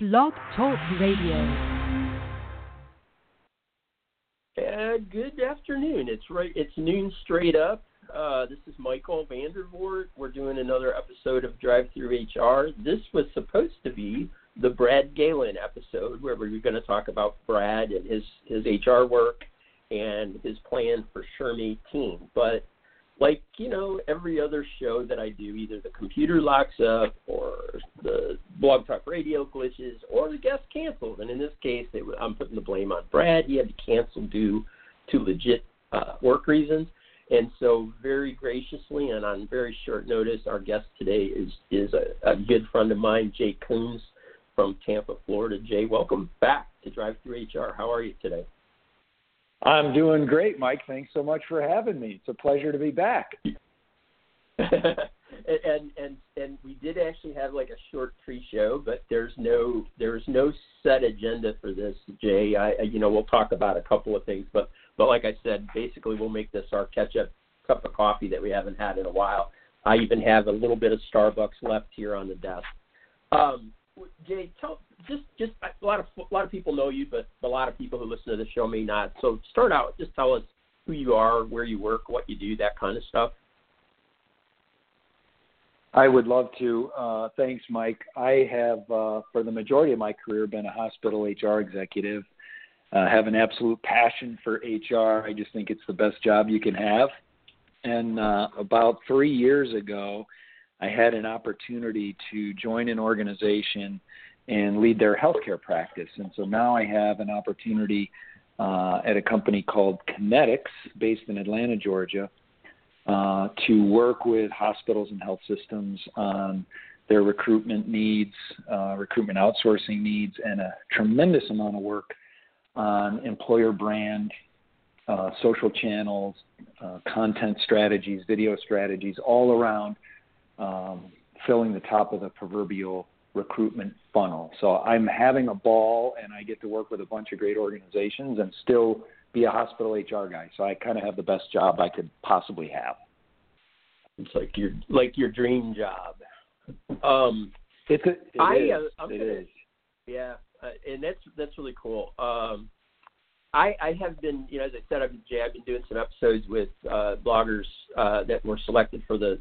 Blog Talk Radio. Uh, good afternoon. It's right. It's noon straight up. Uh, this is Michael VanDervort. We're doing another episode of Drive Thru HR. This was supposed to be the Brad Galen episode, where we were going to talk about Brad and his his HR work and his plan for SHRM 18. But like you know every other show that I do, either the computer locks up or the blog talk radio glitches or the guest cancels. And in this case, they, I'm putting the blame on Brad. He had to cancel due to legit uh, work reasons. And so, very graciously and on very short notice, our guest today is is a, a good friend of mine, Jay Kuhns from Tampa, Florida. Jay, welcome back to Drive Thru HR. How are you today? I'm doing great, Mike. Thanks so much for having me. It's a pleasure to be back. and and and we did actually have like a short pre-show, but there's no there's no set agenda for this, Jay. I you know we'll talk about a couple of things, but but like I said, basically we'll make this our catch-up cup of coffee that we haven't had in a while. I even have a little bit of Starbucks left here on the desk. Um, Jay, tell just just a lot of a lot of people know you, but a lot of people who listen to the show may not. So start out, just tell us who you are, where you work, what you do, that kind of stuff. I would love to. Uh, thanks, Mike. I have, uh, for the majority of my career, been a hospital HR executive. Uh, have an absolute passion for HR. I just think it's the best job you can have. And uh, about three years ago, I had an opportunity to join an organization and lead their healthcare practice. And so now I have an opportunity uh, at a company called Kinetix, based in Atlanta, Georgia, uh, to work with hospitals and health systems on their recruitment needs, uh, recruitment outsourcing needs, and a tremendous amount of work on employer brand, uh, social channels, uh, content strategies, video strategies, all around um, filling the top of the proverbial recruitment funnel. So I'm having a ball, and I get to work with a bunch of great organizations and still be a hospital HR guy. So I kind of have the best job I could possibly have. It's like your like your dream job. Um, it's a, it I, is. Uh, I'm it gonna, is. Yeah, uh, and that's that's really cool. Um, I, I have been, you know, as I said, I've been, I've been doing some episodes with uh, bloggers uh, that were selected for the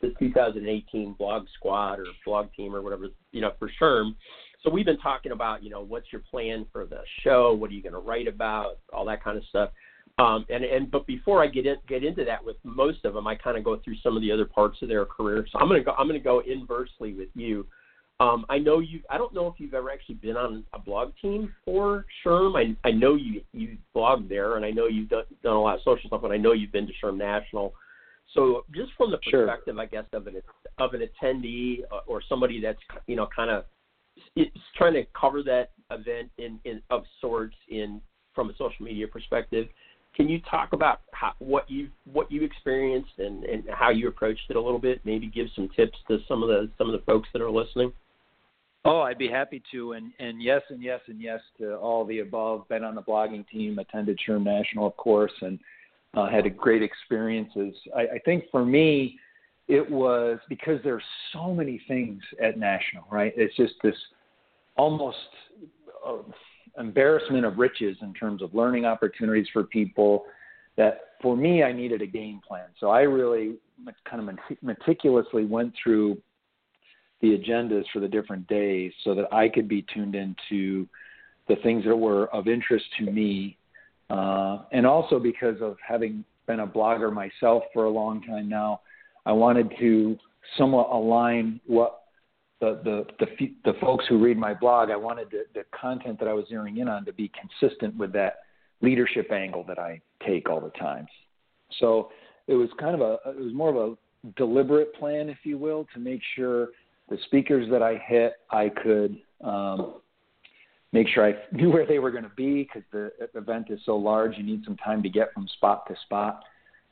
the 2018 blog squad or blog team or whatever, you know, for SHRM. So we've been talking about, you know, what's your plan for the show? What are you going to write about? All that kind of stuff. Um, and and but before I get in, get into that with most of them, I kind of go through some of the other parts of their career. So I'm gonna go I'm gonna go inversely with you. Um, I know you. I don't know if you've ever actually been on a blog team for SHRM. I I know you you blog there, and I know you've done, done a lot of social stuff, and I know you've been to SHRM National. So just from the perspective, sure. I guess, of an of an attendee uh, or somebody that's you know kind of trying to cover that event in, in of sorts in from a social media perspective. Can you talk about how, what you what you experienced and, and how you approached it a little bit? Maybe give some tips to some of the some of the folks that are listening. Oh, I'd be happy to, and and yes, and yes, and yes to all the above. Been on the blogging team, attended SHRM National, of course, and uh, had great experiences. I, I think for me, it was because there's so many things at National, right? It's just this almost uh, embarrassment of riches in terms of learning opportunities for people. That for me, I needed a game plan. So I really kind of meticulously went through the agendas for the different days so that I could be tuned into the things that were of interest to me uh, and also because of having been a blogger myself for a long time now, I wanted to somewhat align what the the the, the folks who read my blog. I wanted the, the content that I was zeroing in on to be consistent with that leadership angle that I take all the time. So it was kind of a it was more of a deliberate plan, if you will, to make sure the speakers that I hit I could um, make sure I knew where they were going to be because the event is so large. You need some time to get from spot to spot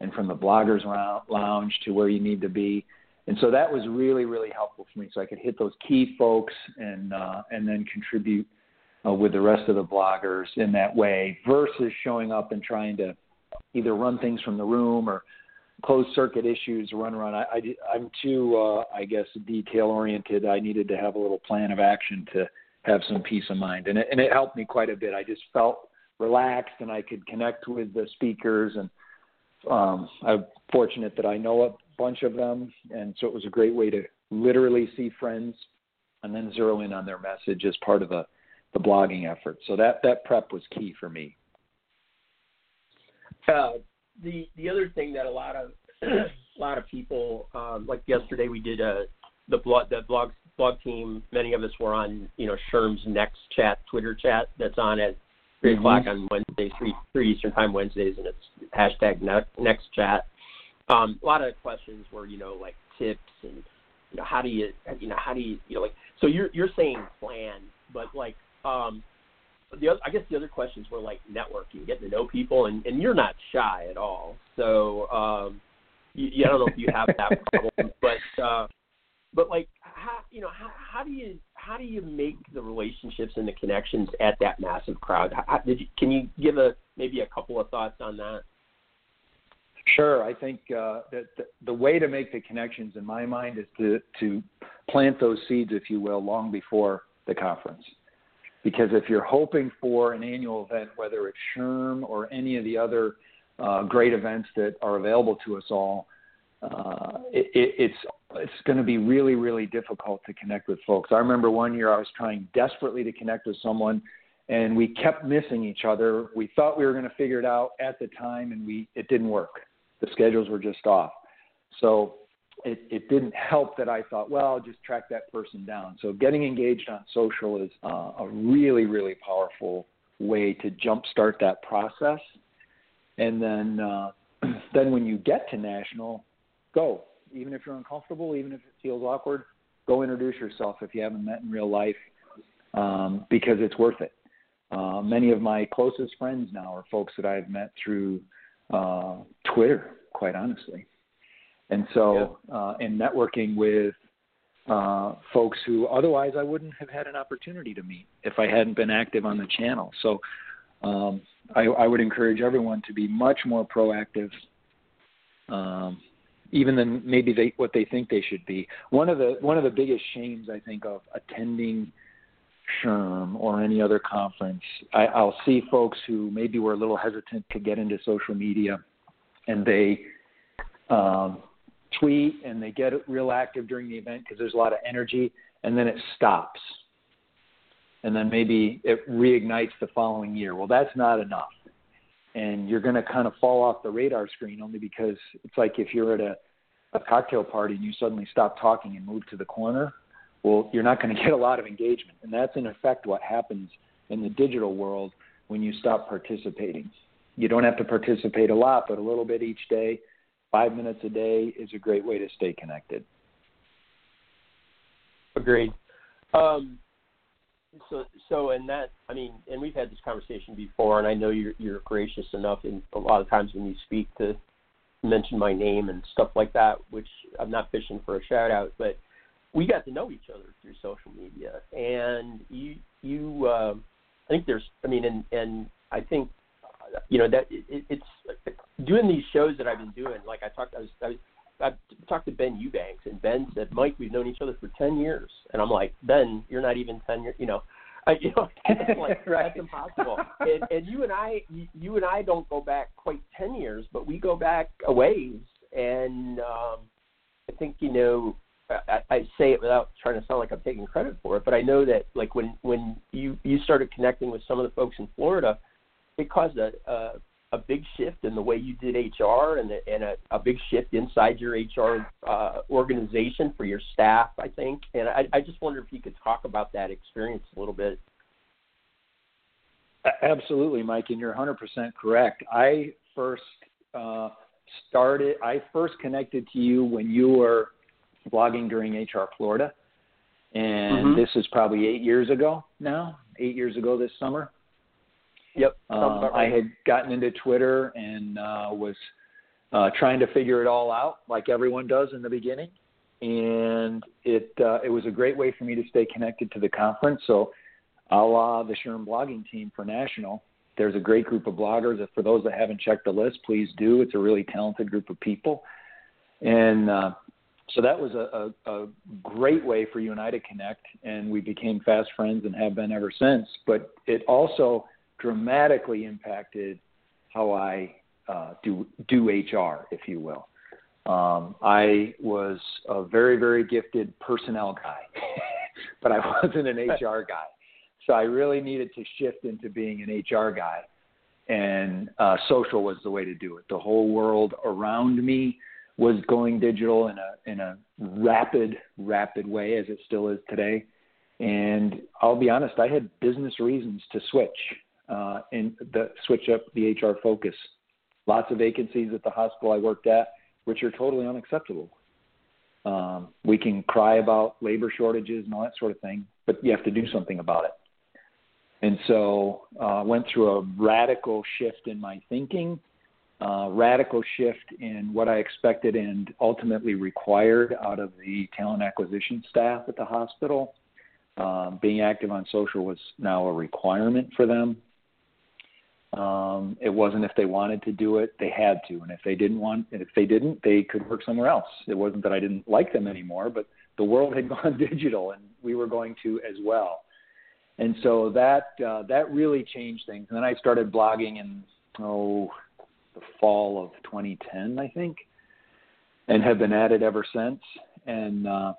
and from the bloggers lounge to where you need to be. And so that was really, really helpful for me. So I could hit those key folks and uh, and then contribute uh, with the rest of the bloggers in that way, versus showing up and trying to either run things from the room or closed circuit issues run around. I, I, I'm too, uh, I guess, detail oriented. I needed to have a little plan of action to have some peace of mind, and it, and it helped me quite a bit. I just felt relaxed, and I could connect with the speakers, and um, I'm fortunate that I know a bunch of them, and so it was a great way to literally see friends, and then zero in on their message as part of the the blogging effort. So that that prep was key for me. Uh, the the other thing that a lot of a lot of people um, like yesterday we did a uh, the blog the blog blog team. Many of us were on you know SHRM's next chat Twitter chat that's on at 3 mm-hmm. o'clock on Wednesdays, three three Eastern time Wednesdays, and it's hashtag next chat. Um, a lot of questions were you know like tips and you know how do you you know how do you you know like so you're you're saying plan, but like um, the other, I guess the other questions were like networking, getting to know people, and, and you're not shy at all. So um, you, I don't know if you have that problem, but uh, but like how you know how, how do you how do you make the relationships and the connections at that massive crowd? How, did you, can you give a maybe a couple of thoughts on that? Sure. I think uh, that the, the way to make the connections in my mind is to to plant those seeds, if you will, long before the conference. Because if you're hoping for an annual event, whether it's SHRM or any of the other uh, great events that are available to us all, uh, it, it's it's going to be really really difficult to connect with folks. I remember one year I was trying desperately to connect with someone, and we kept missing each other. We thought we were going to figure it out at the time, and we it didn't work. The schedules were just off. So it, it didn't help that I thought, well, I'll just track that person down. So getting engaged on social is uh, a really, really powerful way to jumpstart that process. And then, uh, then when you get to national, go. Even if you're uncomfortable, even if it feels awkward, go introduce yourself if you haven't met in real life, um, because it's worth it. Uh, many of my closest friends now are folks that I've met through uh, Twitter, quite honestly and so yeah. uh, and networking with uh, folks who otherwise I wouldn't have had an opportunity to meet if I hadn't been active on the channel. So um, I, I would encourage everyone to be much more proactive, um, even than maybe they, what they think they should be. One of the one of the biggest shames I think of attending SHRM or any other conference, I, I'll see folks who maybe were a little hesitant to get into social media, and they um, tweet and they get real active during the event because there's a lot of energy, and then it stops. And then maybe it reignites the following year. Well, that's not enough. And you're going to kind of fall off the radar screen only because it's like if you're at a, a cocktail party and you suddenly stop talking and move to the corner, well, you're not going to get a lot of engagement. And that's in effect what happens in the digital world when you stop participating. You don't have to participate a lot, but a little bit each day five minutes a day is a great way to stay connected. Agreed. Um, so, so, and that, I mean, and we've had this conversation before, and I know you're you're gracious enough, in a lot of times when you speak to mention my name and stuff like that, which I'm not fishing for a shout out, but we got to know each other through social media, and you you, uh, I think there's, I mean, and and I think you know that it, it's doing these shows that I've been doing. Like I talked, I was, I was I talked to Ben Eubanks, and Ben said, "Mike, we've known each other for ten years," and I'm like, "Ben, you're not even ten years." You know, I, you know, like, right. that's impossible. and, and you and I, you and I don't go back quite ten years, but we go back a ways. And um, I think you know, I, I say it without trying to sound like I'm taking credit for it, but I know that like when when you you started connecting with some of the folks in Florida, it caused a, a a big shift in the way you did HR and, and a, a big shift inside your HR uh, organization for your staff, I think. And I, I just wonder if you could talk about that experience a little bit. Absolutely, Mike, and you're 100% correct. I first uh, started, I first connected to you when you were blogging during HR Florida. And mm-hmm. this is probably eight years ago now, eight years ago this summer. Yep. Uh. I had gotten into Twitter and uh, was uh, trying to figure it all out, like everyone does in the beginning. And it uh, it was a great way for me to stay connected to the conference. So, a la the SHRM blogging team for national, there's a great group of bloggers. For those that haven't checked the list, please do. It's a really talented group of people. And uh, so that was a, a, a great way for you and I to connect, and we became fast friends and have been ever since. But it also dramatically impacted how I uh, do do HR, if you will. Um, I was a very very gifted personnel guy, but I wasn't an HR guy. So I really needed to shift into being an HR guy, and uh, social was the way to do it. The whole world around me was going digital in a in a rapid rapid way, as it still is today. And I'll be honest, I had business reasons to switch uh, and the, switch up the HR focus. Lots of vacancies at the hospital I worked at, which are totally unacceptable. Um, we can cry about labor shortages and all that sort of thing, but you have to do something about it. And so uh, went through a radical shift in my thinking, uh, radical shift in what I expected and ultimately required out of the talent acquisition staff at the hospital. Uh, being active on social was now a requirement for them. Um, it wasn't if they wanted to do it, they had to, and if they didn't want, and if they didn't, they could work somewhere else. It wasn't that I didn't like them anymore, but the world had gone digital, and we were going to as well. And so that uh, that really changed things. And then I started blogging in oh the fall of 2010, I think, and have been at it ever since. And uh,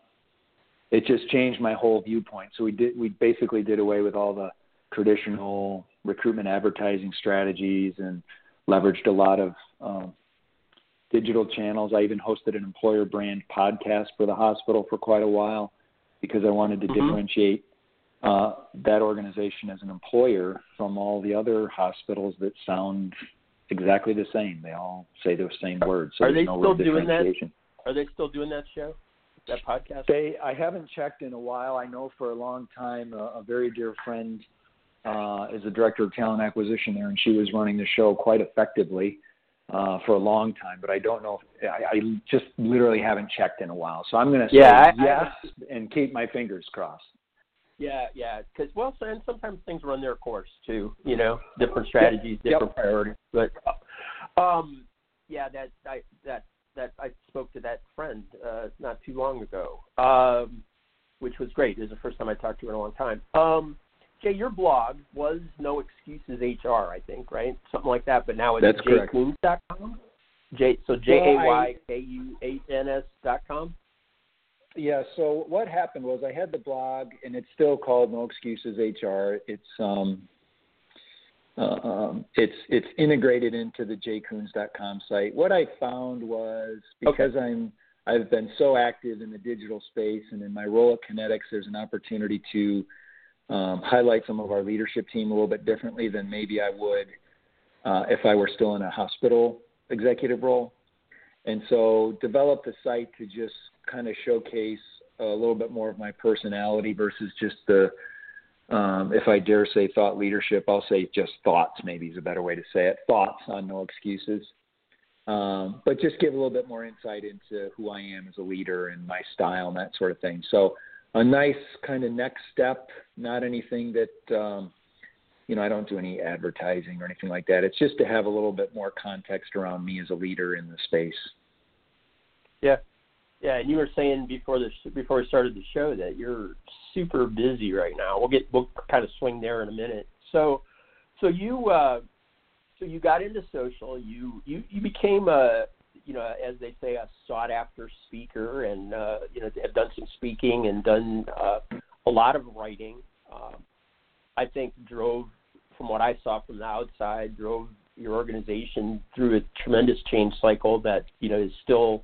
it just changed my whole viewpoint. So we did we basically did away with all the traditional recruitment advertising strategies and leveraged a lot of um, digital channels. I even hosted an employer brand podcast for the hospital for quite a while because I wanted to mm-hmm. differentiate uh, that organization as an employer from all the other hospitals that sound exactly the same. They all say those same words. So Are they no still doing that? Are they still doing that show? That podcast? They, I haven't checked in a while. I know for a long time, a, a very dear friend uh, is the director of talent acquisition there, and she was running the show quite effectively uh, for a long time. But I don't know. If, I, I just literally haven't checked in a while, so I'm going to say yeah, yes I, and keep my fingers crossed. Yeah, yeah, because well, and sometimes things run their course too. You know, different strategies, different yep. priorities. But um, yeah, that I that that I spoke to that friend uh, not too long ago, um, which was great. It was the first time I talked to her in a long time. Um, Jay, your blog was No Excuses HR, I think, right? Something like that. But now it's jaykuhns.com. J so J A Y K U H N S dot com. Yeah. So what happened was I had the blog, and it's still called No Excuses HR. It's um, uh, um, it's it's integrated into the jaykuhns.com site. What I found was because okay. I'm I've been so active in the digital space and in my role at Kinetix, there's an opportunity to um, highlight some of our leadership team a little bit differently than maybe I would uh, if I were still in a hospital executive role. And so develop the site to just kind of showcase a little bit more of my personality versus just the, um, if I dare say thought leadership, I'll say just thoughts, maybe is a better way to say it. Thoughts on no excuses. Um, but just give a little bit more insight into who I am as a leader and my style and that sort of thing. So a nice kind of next step, not anything that um, you know, I don't do any advertising or anything like that. It's just to have a little bit more context around me as a leader in the space. Yeah, yeah. And you were saying before this, before we started the show, that you're super busy right now. We'll get we'll kind of swing there in a minute. So, so you, uh, so you got into social. You you you became a you know, as they say, a sought after speaker, and uh, you know, have done some speaking and done uh, a lot of writing. Uh, I think drove, from what I saw from the outside, drove your organization through a tremendous change cycle that you know is still,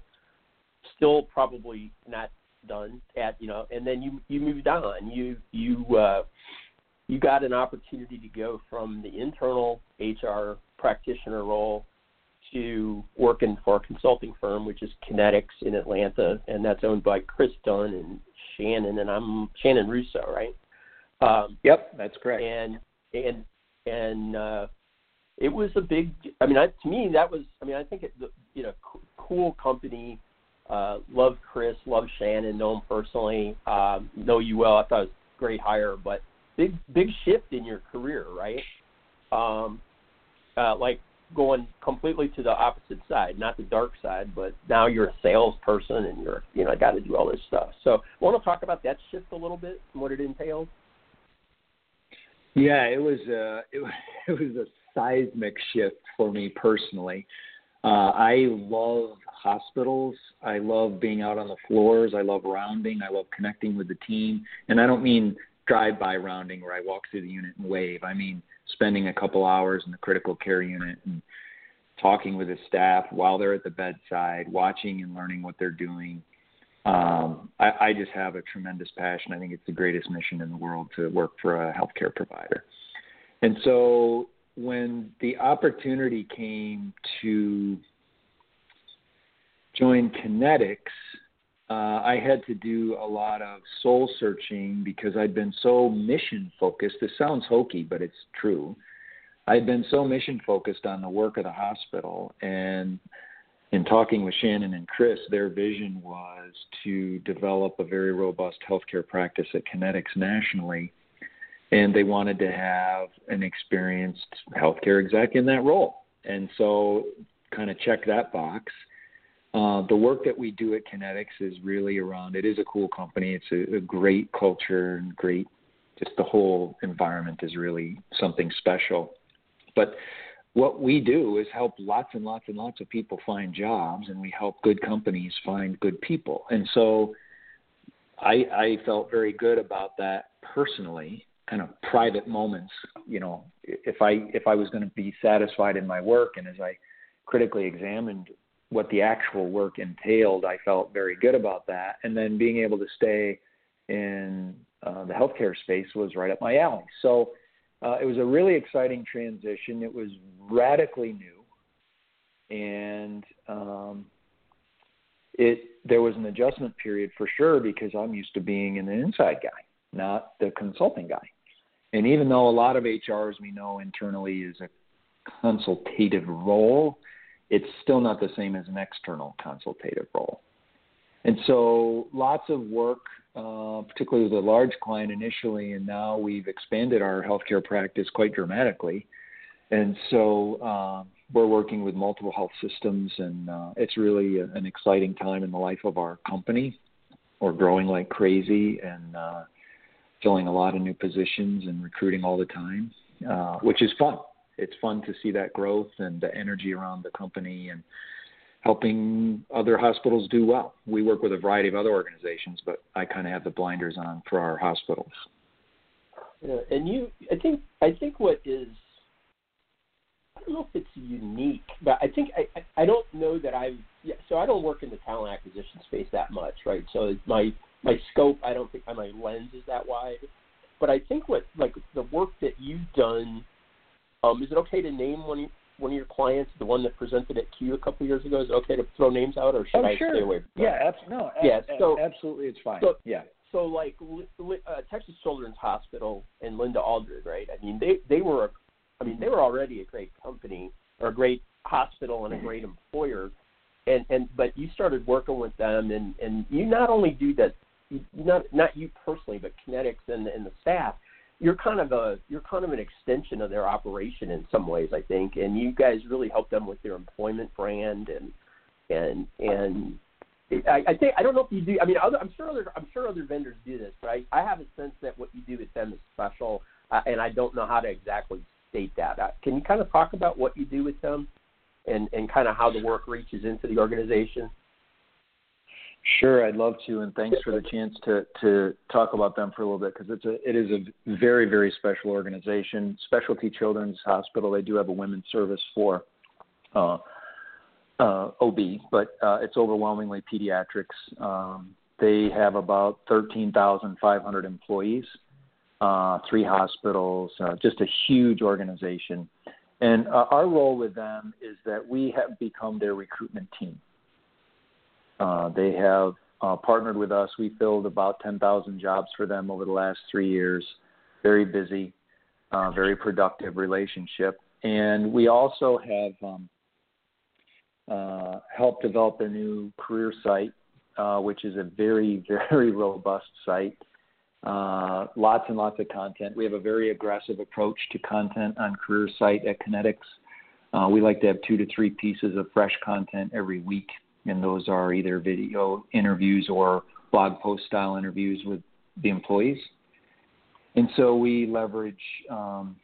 still probably not done at you know, and then you you moved on. You you uh, you got an opportunity to go from the internal HR practitioner role to working for a consulting firm, which is Kinetix in Atlanta, and that's owned by Chris Dunn and Shannon, and I'm Shannon Russo, right? Um, yep, that's correct. And and and uh, it was a big. I mean, I, to me, that was. I mean, I think it, you know, cool company. Uh, love Chris, love Shannon, know him personally, um, know you well. I thought it was a great hire, but big big shift in your career, right? Um, uh, like going completely to the opposite side, not the dark side, but now you're a salesperson and you're you know I got to do all this stuff. So, want to talk about that shift a little bit and what it entails? Yeah, it was a it was, it was a seismic shift for me personally. Uh, I love hospitals. I love being out on the floors. I love rounding. I love connecting with the team. And I don't mean drive-by rounding where I walk through the unit and wave. I mean spending a couple hours in the critical care unit and talking with the staff while they're at the bedside, watching and learning what they're doing. Um, I, I just have a tremendous passion. I think it's the greatest mission in the world to work for a healthcare provider. And so when the opportunity came to join Kinetix, uh, I had to do a lot of soul searching because I'd been so mission focused. This sounds hokey, but it's true. I'd been so mission focused on the work of the hospital. And in talking with Shannon and Chris, their vision was to develop a very robust healthcare practice at Kinetix nationally. And they wanted to have an experienced healthcare exec in that role. And so, kind of check that box. Uh, the work that we do at Kinetix is really around. It is a cool company. It's a, a great culture and great. Just the whole environment is really something special. But what we do is help lots and lots and lots of people find jobs, and we help good companies find good people. And so, I, I felt very good about that personally. Kind of private moments, you know. If I if I was going to be satisfied in my work, and as I critically examined what the actual work entailed, I felt very good about that. And then being able to stay in uh, the healthcare space was right up my alley. So uh, it was a really exciting transition. It was radically new, and um, it there was an adjustment period for sure because I'm used to being an inside guy, not the consulting guy. And even though a lot of HRs we know internally is a consultative role, it's still not the same as an external consultative role. And so lots of work, uh, particularly with a large client initially, and now we've expanded our healthcare practice quite dramatically. And so um, we're working with multiple health systems, and uh, it's really a, an exciting time in the life of our company. We're growing like crazy and uh, filling a lot of new positions and recruiting all the time, uh, which is fun it's fun to see that growth and the energy around the company and helping other hospitals do well. We work with a variety of other organizations, but I kind of have the blinders on for our hospitals. Yeah, and you, I think, I think what is, I don't know if it's unique, but I think I, I don't know that I've. Yeah, so I don't work in the talent acquisition space that much, right? So my my scope, I don't think my lens is that wide. But I think what like the work that you've done um, is it okay to name one one of your clients, the one that presented at CUE a couple of years ago? Is it okay to throw names out, or should oh, I sure. stay away? From yeah, abs- no, yeah, so, absolutely, it's fine. So, yeah. So like uh, Texas Children's Hospital and Linda Aldred, right? I mean, they they were, I mean, they were already a great company or a great hospital and a great employer, and and but you started working with them, and and you not only do that, not not you personally, but Kinetix and and the staff you're kind of a you're kind of an extension of their operation in some ways, I think, and you guys really help them with their employment brand and and and I, I think I don't know if you do. I mean, other, I'm sure other I'm sure other vendors do this, but I, I have a sense that what you do with them is special, uh, and I don't know how to exactly state that. Uh, can you kind of talk about what you do with them, and and kind of how the work reaches into the organization? Sure, I'd love to, and thanks for the chance to to talk about them for a little bit because it's a it is a very very special organization, Specialty Children's Hospital. They do have a women's service for uh, uh, OB, but uh, it's overwhelmingly pediatrics. Um, they have about thirteen thousand five hundred employees, uh, three hospitals, uh, just a huge organization. And uh, our role with them is that we have become their recruitment team. Uh, they have uh, partnered with us. We filled about 10,000 jobs for them over the last three years. Very busy, uh, very productive relationship. And we also have um, uh, helped develop a new career site, uh, which is a very, very robust site. Uh, lots and lots of content. We have a very aggressive approach to content on career site at Kinetix. Uh, we like to have two to three pieces of fresh content every week, and those are either video interviews or blog post style interviews with the employees. And so we leverage um,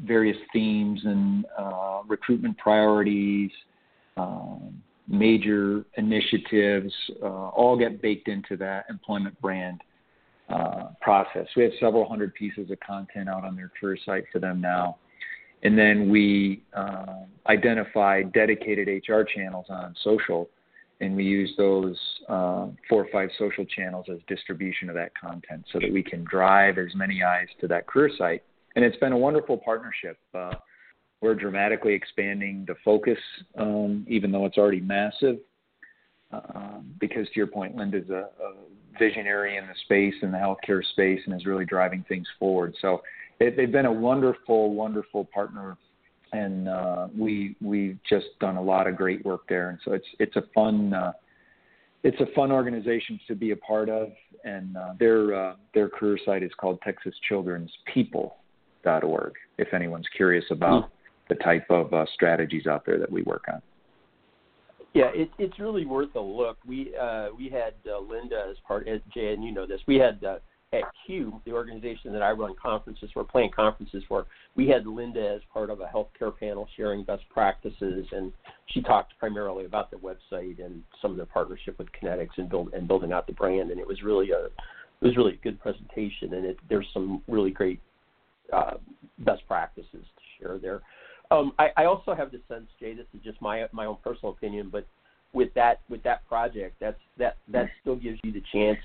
various themes and uh, recruitment priorities, um, major initiatives, uh, all get baked into that employment brand uh, process. We have several hundred pieces of content out on their career site for them now. And then we uh, identify dedicated HR channels on social, and we use those uh, four or five social channels as distribution of that content so that we can drive as many eyes to that career site. And it's been a wonderful partnership. Uh, we're dramatically expanding the focus, um, even though it's already massive. Um, because to your point, Linda's a, a visionary in the space, in the healthcare space, and is really driving things forward. So it, they've been a wonderful, wonderful partner, and uh, we we've just done a lot of great work there. And so it's it's a fun uh, it's a fun organization to be a part of, and uh, their uh, their career site is called Texas Children's People dot org. If anyone's curious about mm-hmm. the type of uh, strategies out there that we work on. Yeah, it, it's really worth a look. We uh, we had uh, Linda as part, as Jay, and you know this. We had uh, at CUE, the organization that I run conferences for, plan conferences for, we had Linda as part of a healthcare panel sharing best practices, and she talked primarily about the website and some of their partnership with Kinetix and build and building out the brand. And it was really a it was really a good presentation, and it, there's some really great uh, best practices to share there. Um, I, I also have the sense, Jay, this is just my my own personal opinion, but with that with that project, that's that that still gives you the chance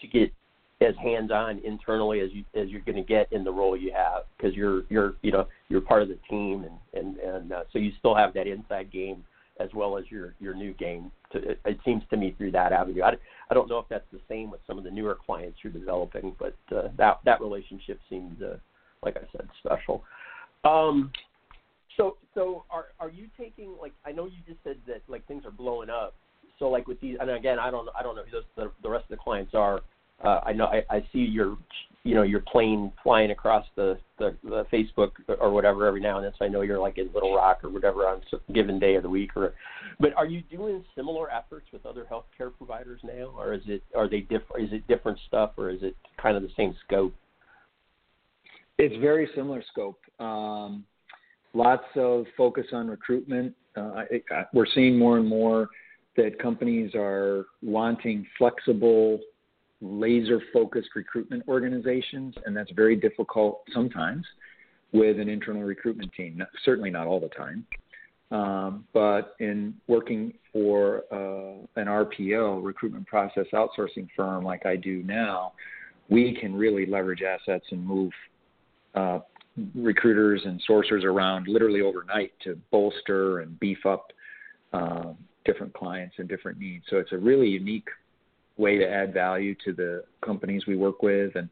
to get as hands-on internally as you as you're going to get in the role you have because you're you're you know you're part of the team and and and uh, so you still have that inside game as well as your your new game. To, it, it seems to me through that avenue. I, I don't know if that's the same with some of the newer clients you're developing, but uh, that that relationship seems uh, like I said special. Um, so so are are you taking like I know you just said that like things are blowing up. So like with these and again I don't I don't know who those the, the rest of the clients are uh, I know I, I see your you know your plane flying across the, the the Facebook or whatever every now and then. So I know you're like in Little Rock or whatever on a given day of the week. Or, but are you doing similar efforts with other healthcare providers now, or is it are they different? Is it different stuff, or is it kind of the same scope? It's very similar scope. Um, lots of focus on recruitment. Uh, I, I, we're seeing more and more that companies are wanting flexible laser focused recruitment organizations, and that's very difficult sometimes with an internal recruitment team. certainly not all the time. Um, but in working for uh, an RPO, recruitment process outsourcing firm, like I do now, we can really leverage assets and move uh, recruiters and sourcers around literally overnight to bolster and beef up uh, different clients and different needs. So it's a really unique way to add value to the companies we work with. And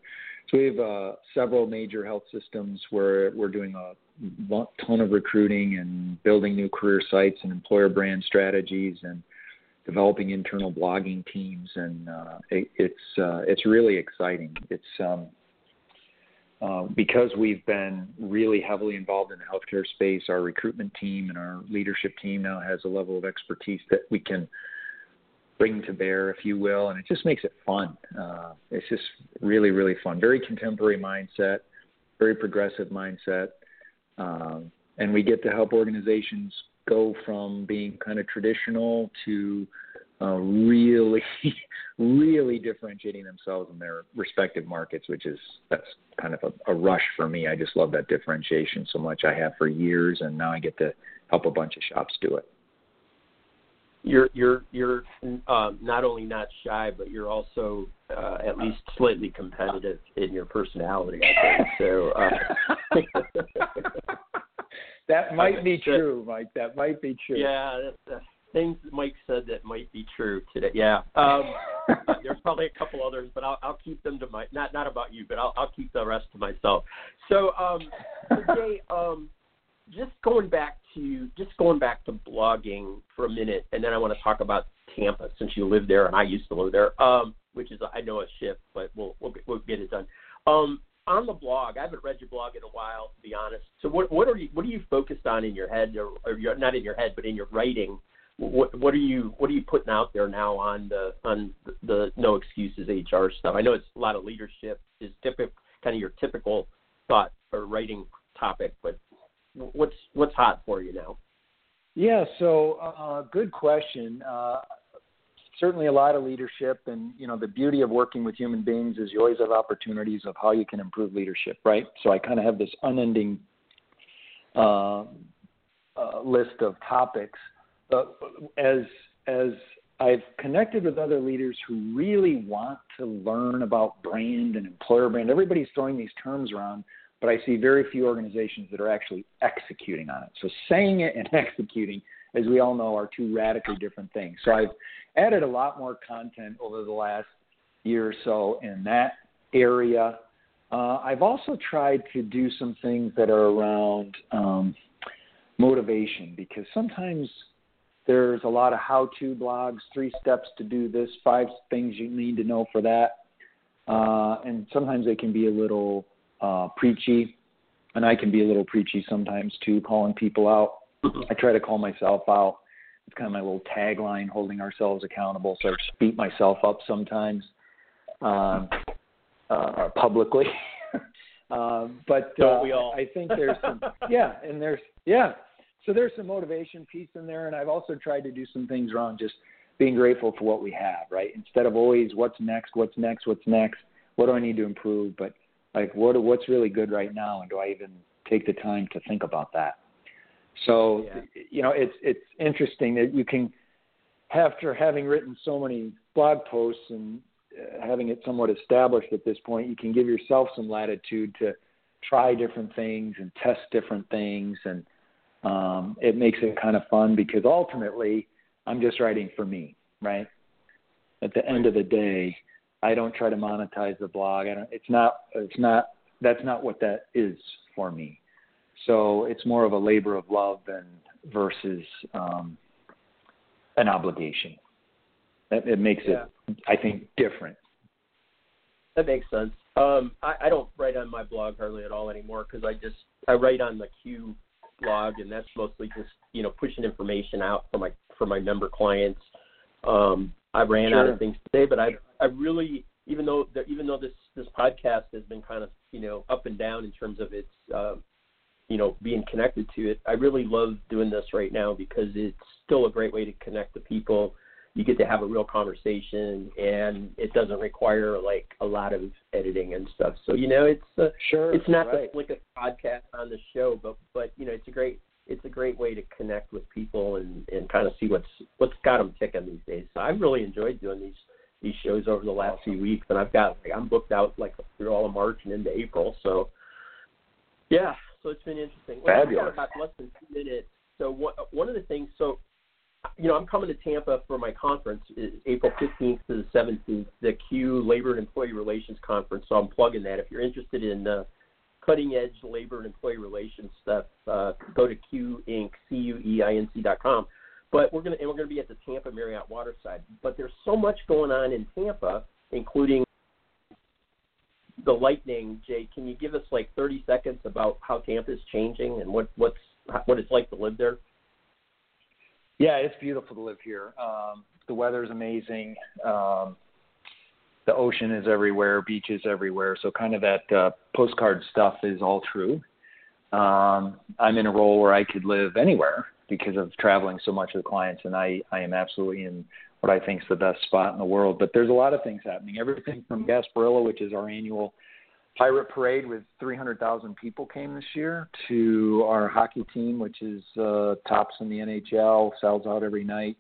so we have uh, several major health systems where we're doing a ton of recruiting and building new career sites and employer brand strategies and developing internal blogging teams. And uh, it, it's uh, it's really exciting. It's um, uh, because we've been really heavily involved in the healthcare space, our recruitment team and our leadership team now has a level of expertise that we can bring to bear, if you will, and it just makes it fun. Uh, it's just really, really fun. Very contemporary mindset, very progressive mindset, um, and we get to help organizations go from being kind of traditional to uh, really, really differentiating themselves in their respective markets, which is that's kind of a, a rush for me. I just love that differentiation so much. I have for years, and now I get to help a bunch of shops do it you're you're you're um, not only not shy, but you're also uh, at least slightly competitive in your personality. I think so. Uh, that might be true, Mike. That might be true. Yeah, that's, things Mike said that might be true today. Yeah, um, there's probably a couple others, but I'll, I'll keep them to my not not about you, but I'll I'll keep the rest to myself. So, um, today, um, just going back to just going back to blogging for a minute, and then I want to talk about Tampa since you live there and I used to live there, um, which is I know a shift, but we'll we'll get, we'll get it done. Um, on the blog, I haven't read your blog in a while, to be honest. So what what are you what are you focused on in your head, or, or you're not in your head, but in your writing? What what are you what are you putting out there now on the on the, the no excuses HR stuff? I know it's a lot of leadership is typical kind of your typical thought or writing topic, but what's what's hot for you now? Yeah, so uh, good question. Uh, certainly a lot of leadership, and you know the beauty of working with human beings is you always have opportunities of how you can improve leadership, right? So I kind of have this unending uh, uh, list of topics. As as I've connected with other leaders who really want to learn about brand and employer brand. Everybody's throwing these terms around, but I see very few organizations that are actually executing on it. So saying it and executing, as we all know, are two radically different things. So I've added a lot more content over the last year or so in that area. Uh, I've also tried to do some things that are around um, motivation because sometimes there's a lot of how to blogs, three steps to do this, five things you need to know for that. Uh, and sometimes they can be a little uh, preachy, and I can be a little preachy sometimes too, calling people out. I try to call myself out. It's kind of my little tagline, holding ourselves accountable. So I beat myself up sometimes um, uh, publicly. uh, but uh, I think there's some, yeah, and there's, yeah. So there's some motivation piece in there, and I've also tried to do some things wrong, just being grateful for what we have, right? Instead of always what's next, what's next, what's next, what do I need to improve, but like what what's really good right now, and do I even take the time to think about that? So yeah. you know, it's it's interesting that you can, after having written so many blog posts and uh, having it somewhat established at this point, you can give yourself some latitude to try different things and test different things, and um, it makes it kind of fun because ultimately, I'm just writing for me, right? At the end of the day, I don't try to monetize the blog. I don't. It's not. It's not. That's not what that is for me. So it's more of a labor of love than versus um, an obligation. It, it makes yeah. it, I think, different. That makes sense. Um, I, I don't write on my blog hardly at all anymore because I just I write on the CUE blog, and that's mostly just you know pushing information out for my for my member clients. Um, I ran sure. out of things today, but I I really even though the, even though this this podcast has been kind of you know up and down in terms of its uh, you know being connected to it, I really love doing this right now because it's still a great way to connect to people. You get to have a real conversation, and it doesn't require like a lot of editing and stuff. So you know, it's uh, sure it's not right. the like a podcast on the show, but but you know, it's a great it's a great way to connect with people and and kind of see what's what's got them ticking these days. So I've really enjoyed doing these these shows over the last few weeks, and I've got like, I'm booked out like through all of March and into April. So yeah, so it's been interesting. Well, Fabulous. We've got about less than two minutes. So what, one of the things, so you know, I'm coming to Tampa for my conference, April 15th to the 17th, the CUE Labor and Employee Relations Conference. So I'm plugging that. If you're interested in uh, cutting edge labor and employee relations stuff, uh, go to CUE Inc. C U E I N C dot com. But we're gonna and we're gonna be at the Tampa Marriott Waterside. But there's so much going on in Tampa, including the Lightning. Jay, can you give us like 30 seconds about how Tampa is changing and what what's what it's like to live there? Yeah, it's beautiful to live here. Um, the weather is amazing. Um, the ocean is everywhere, beaches everywhere. So kind of that uh, postcard stuff is all true. Um, I'm in a role where I could live anywhere because of traveling so much with clients, and I I am absolutely in what I think is the best spot in the world. But there's a lot of things happening. Everything from Gasparilla, which is our annual pirate parade with 300,000 people came this year, to our hockey team, which is uh, tops in the NHL, sells out every night.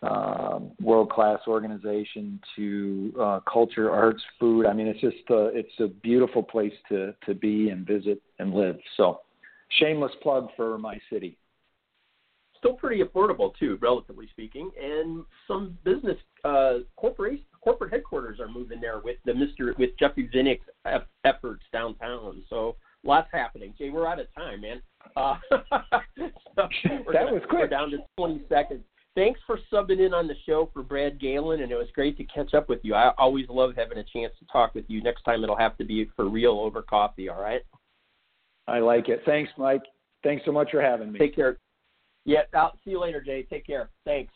Um, world class organization to uh, culture, arts, food. I mean, it's just uh, it's a beautiful place to to be and visit and live. So, shameless plug for my city still pretty affordable too, relatively speaking. And some business uh, corporation corporate headquarters are moving there with the Mister with Jeffrey Vinik's efforts downtown. So lots happening. Jay, we're out of time, man. Uh, so that gonna, was quick. We're down to 20 seconds. thanks for subbing in on the show for Brad Galen, and it was great to catch up with you. I always love having a chance to talk with you. Next time it'll have to be for real over coffee. All right. I like it. Thanks, Mike. Thanks so much for having me. Take care. Yeah, I'll see you later, Jay. Take care. Thanks.